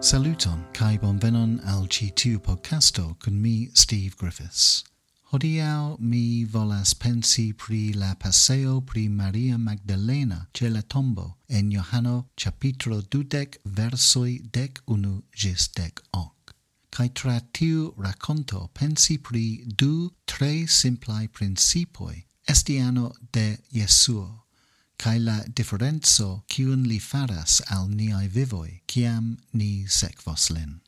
Saluton kai bonvenon al ci tiu podcasto kun mi Steve Griffiths. Hodiau mi volas pensi pri la paseo pri Maria Magdalena ce la tombo en Johano ĉapitro dudec versoj dek unu gis dec ok. Kaj tra tiu rakonto pensi pri du tre simplaj principoj estiano de Jesuo cae la differenzo cium li faras al niai vivoi, ciam ni sequos lin.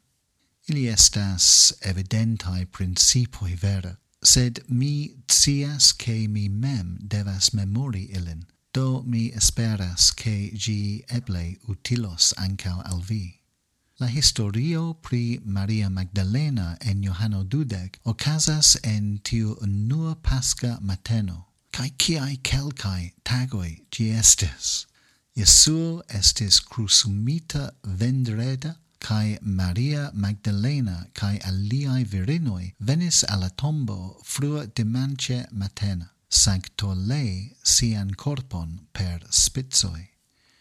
Ili estas evidentai principoi vera, sed mi cias che mi mem devas memori ilin, do mi esperas che gi eble utilos ancao al vi. La historio pri Maria Magdalena en Johano Dudek ocasas en tiu unua pasca mateno, kai kiai kelkai tagoi gi estis. Jesuo estis crusumita vendreda, kai Maria Magdalena kai aliai virinoi venis alla tombo frua dimanche matena, sancto lei sian corpon per spitzoi.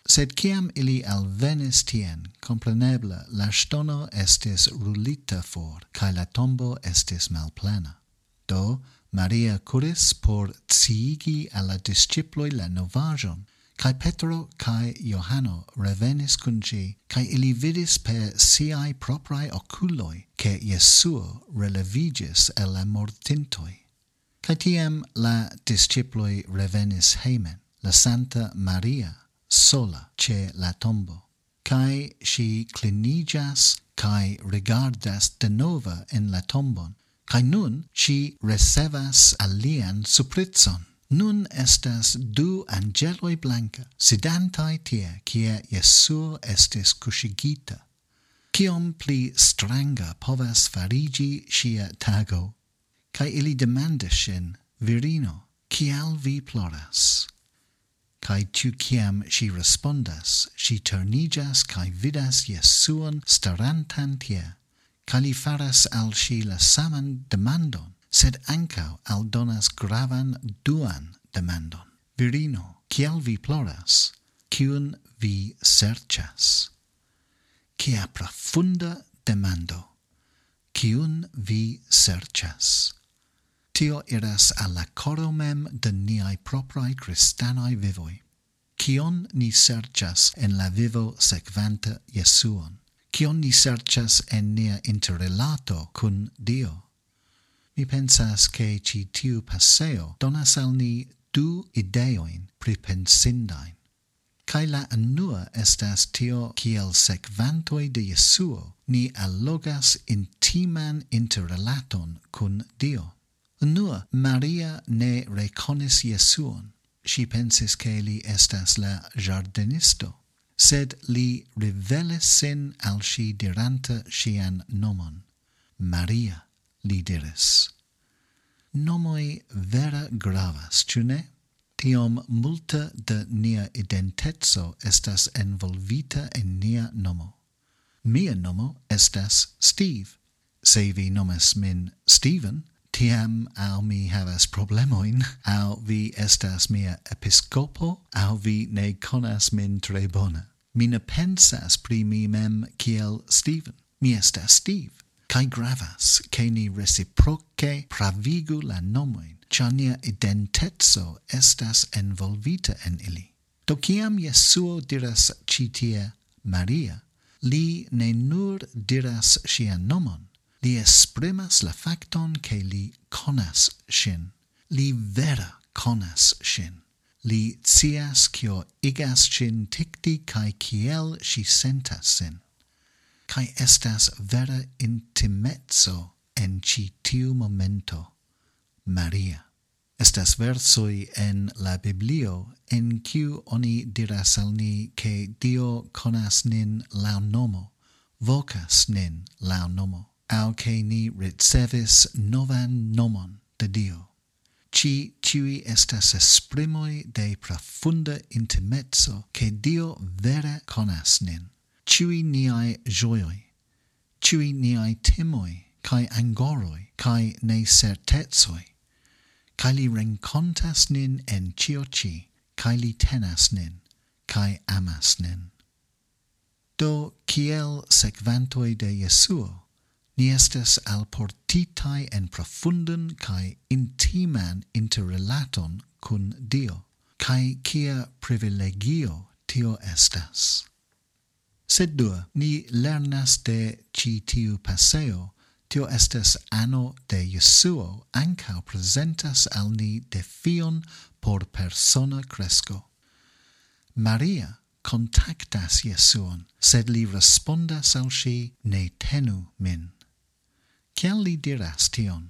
Sed ciam ili alvenis tien, compreneble, la stono estis rulita for, cae la tombo estis malplena. Do, Maria curis por ciigi alla disciploi la novajon, cae Petro cae Johano revenis cun ci, cae ili vidis per siai proprae oculoi, che Jesuo relevigis el la mortintoi. Cae tiem la disciploi revenis heimen, la Santa Maria, sola, ce la tombo. Cae si clinigas cae regardas de nova in la tombon, Kai nun chi recevas alian supritzon Nun estas du angeloi blanca, sidantai tie, kie Jesuo estis cusigita kiom pli stranga povas farigi sia tago. Kai ili demandas sin, virino, kial vi ploras? Kai tu kiam si respondas, si turnigas kai vidas Jesuon starantan tie, ca li faras al si la saman demandon, sed ancau al donas gravan duan demandon. Virino, kiel vi ploras, kiun vi serchas? Kia profunda demando, kiun vi serchas? Tio iras alla coro mem de niai proprai cristanai vivoi. Kion ni serchas en la vivo sequanta Jesuon? kion ni sercias en nia interrelato cun Dio? Mi pensas che ci tiu passeo donas al ni du ideoin pripensindain. Cae la annua estas tio kiel secvantoi de Jesuo ni allogas intiman interrelaton kun Dio. Unua, Maria ne reconis Jesuon. Si pensis che li estas la jardinisto sed li revelis sin al si diranta sian nomon. Maria, li diris. Nomoi vera gravas, ciu ne? Tiom multa de nia identetso estas envolvita en nia nomo. Mia nomo estas Steve. Se vi nomas min Steven, tiam au mi havas problemoin, au vi estas mia episcopo, au vi ne conas min tre bona. Mi ne pensas pri mi mem kiel Steven. Mi estas Steve. Kai gravas, ke ni reciproce pravigu la nomoin, cia nia identetso estas envolvita en ili. Do ciam Jesuo diras citie Maria, li ne nur diras sia nomon, Li esprimas la facton che li conas shin. Li vera conas shin. Li cias kio igas shin tikti kai kiel shi sentas sin. kai estas vera intimezzo en ci tiu momento. Maria. Estas versoi en la Biblio en kiu oni diras al ni che Dio conas nin la nomo, vocas nin la nomo au che ni ricevis novan nomon de Dio. Ci ciui estas esprimoi de profunda intimezzo che Dio vere conas nin. Ciui niai gioioi, ciui niai timoi, cae angoroi, cae ne certezoi, cae li rencontas nin en cio ci, cae li tenas nin, cae amas nin. Do, kiel sekvantoi de Jesuo, ni al alportitai en profundan kai intiman interrelaton cun Dio, kai kia privilegio tio estas. Sed dua, ni lernas de ci tiu paseo, tio estas ano de Jesuo ancao presentas al ni defion por persona cresco. Maria contactas Jesuon, sed li respondas al si, ne tenu min. Ciel li diras tion?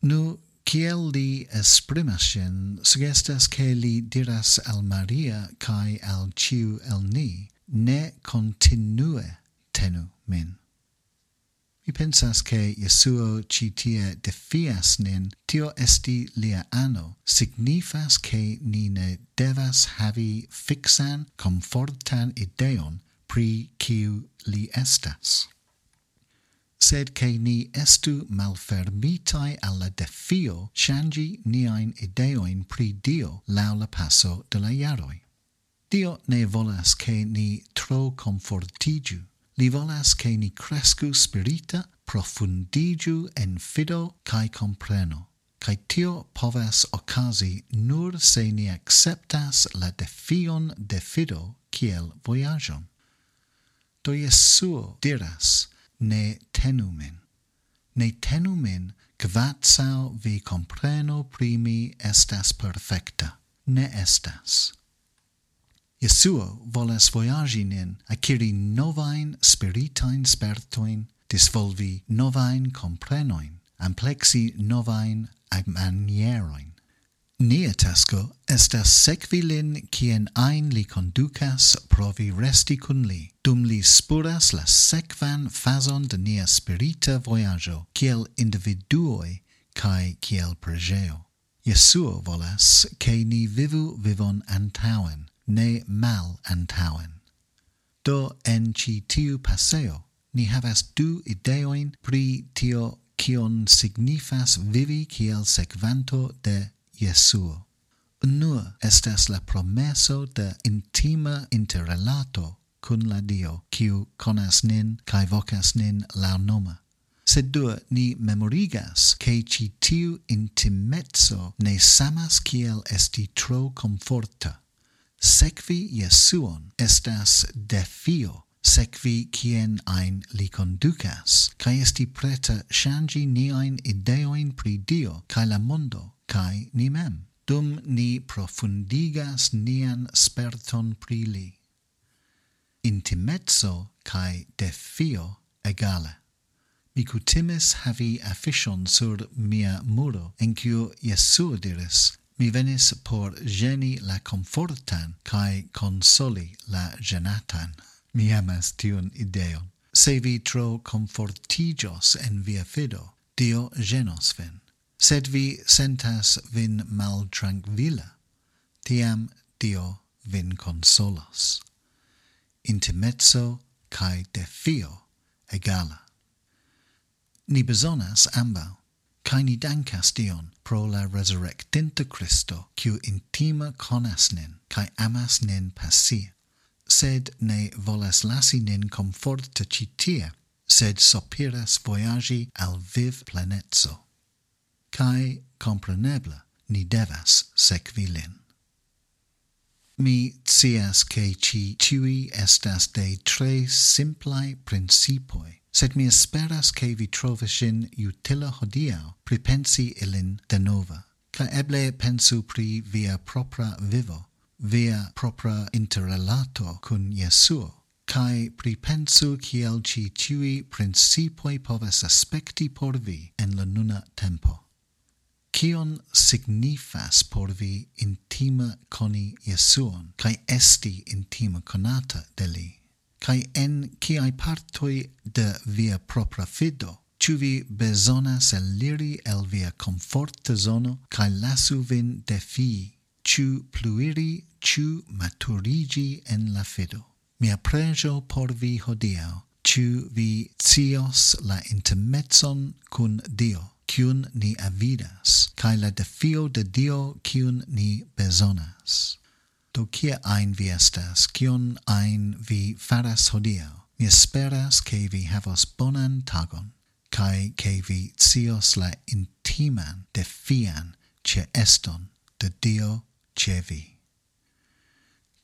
Nu, ciel li esprimas sin, sugestas che li diras al Maria cae al ciu el ni, ne continue tenu min. Mi pensas che Jesuo citie defias nin, tio esti lia ano, signifas che ni ne devas havi fixan, confortan ideon pri ciu li estas sed che ni estu malfermitai alla defio changi niain ideoin pri Dio lau la passo de la iaroi. Dio ne volas che ni tro confortigiu, li volas che ni crescu spirita, profundigiu en fido cae compreno, cae tio povas ocasi nur se ni acceptas la defion de fido kiel voyagion. Do Jesuo diras, ne tenumen. Ne tenumen quatsau vi compreno primi estas perfecta. Ne estas. Jesuo volas voyagi nin, aciri novain spiritain spertoin, disvolvi novain comprenoin, amplexi novain manierojn. Nia tasco estas sekvi lin kien ein li conducas provi resti cun li, dum li spuras la sekvan fazon de nia spirita voyaggio, kiel individuoi cae kiel pregeo. Jesuo volas che ni vivu vivon antauen, ne mal antauen. Do en ci tiu paseo ni havas du ideoin pri tio kion signifas vivi kiel sekvanto de Jesuo. Unua estas la promeso de intima interrelato cun la Dio, kiu conas nin kai vocas nin launoma. Sed dua ni memorigas che ci tiu intimezzo ne samas kiel esti tro comforta. Sekvi Jesuon estas defio sequi quien ein li conducas, cae esti preta shangi niain ideoin pri Dio, cae la mondo, cae ni mem, dum ni profundigas nian sperton pri li. Intimezzo cae defio egale. Mi cutimis havi affichon sur mia muro, en cio Jesuo diris, mi venis por geni la confortan cae consoli la genatan. Mi amas tiun ideon. Se vi tro confortigios en via fido, Dio genos vin. Sed vi sentas vin mal tranquilla, tiam Dio vin consolos. Intimezzo cae defio egala. Ni besonas ambau, cae ni dankas Dion pro la resurrectinta Christo, quiu intima conas nin, cae amas nin pasia sed ne volas lasi nin comforta citie, sed sopiras voyagi al viv plenezzo. Cae, comprenebla, ni devas sequilin. Mi cias che ci ciui estas de tre simplai principoi, sed mi esperas che vi trovis in utila hodiau pripensi ilin de nova, ca eble pensu pri via propra vivo, via propra interrelato cun Jesuo, cae pripensu ciel ci ciui principoi poves aspecti por vi en la nuna tempo. Cion signifas por vi intima coni Jesuon, cae esti intima conata de li, cae en ciae partoi de via propra fido, Ciu vi besonas eliri el via comforta zono, cae lasu vin defii, ciu pluiri ciu maturigi en la fedo. Mia pregio por vi hodiau, ciu vi cios la intermezzon cun Dio, cium ni avidas, cae la defio de Dio cium ni besonas. Do cia ein vi estas, cion ein vi faras hodiau, mi esperas che vi havos bonan tagon, cae che vi cios la intiman defian ce eston de Dio ce vi.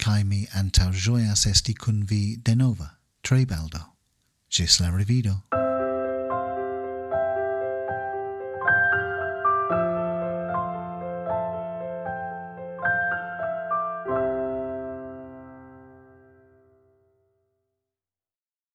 caimi antar ĝojas esti kun vi denova, tre baldaŭ. Ĝis la revido.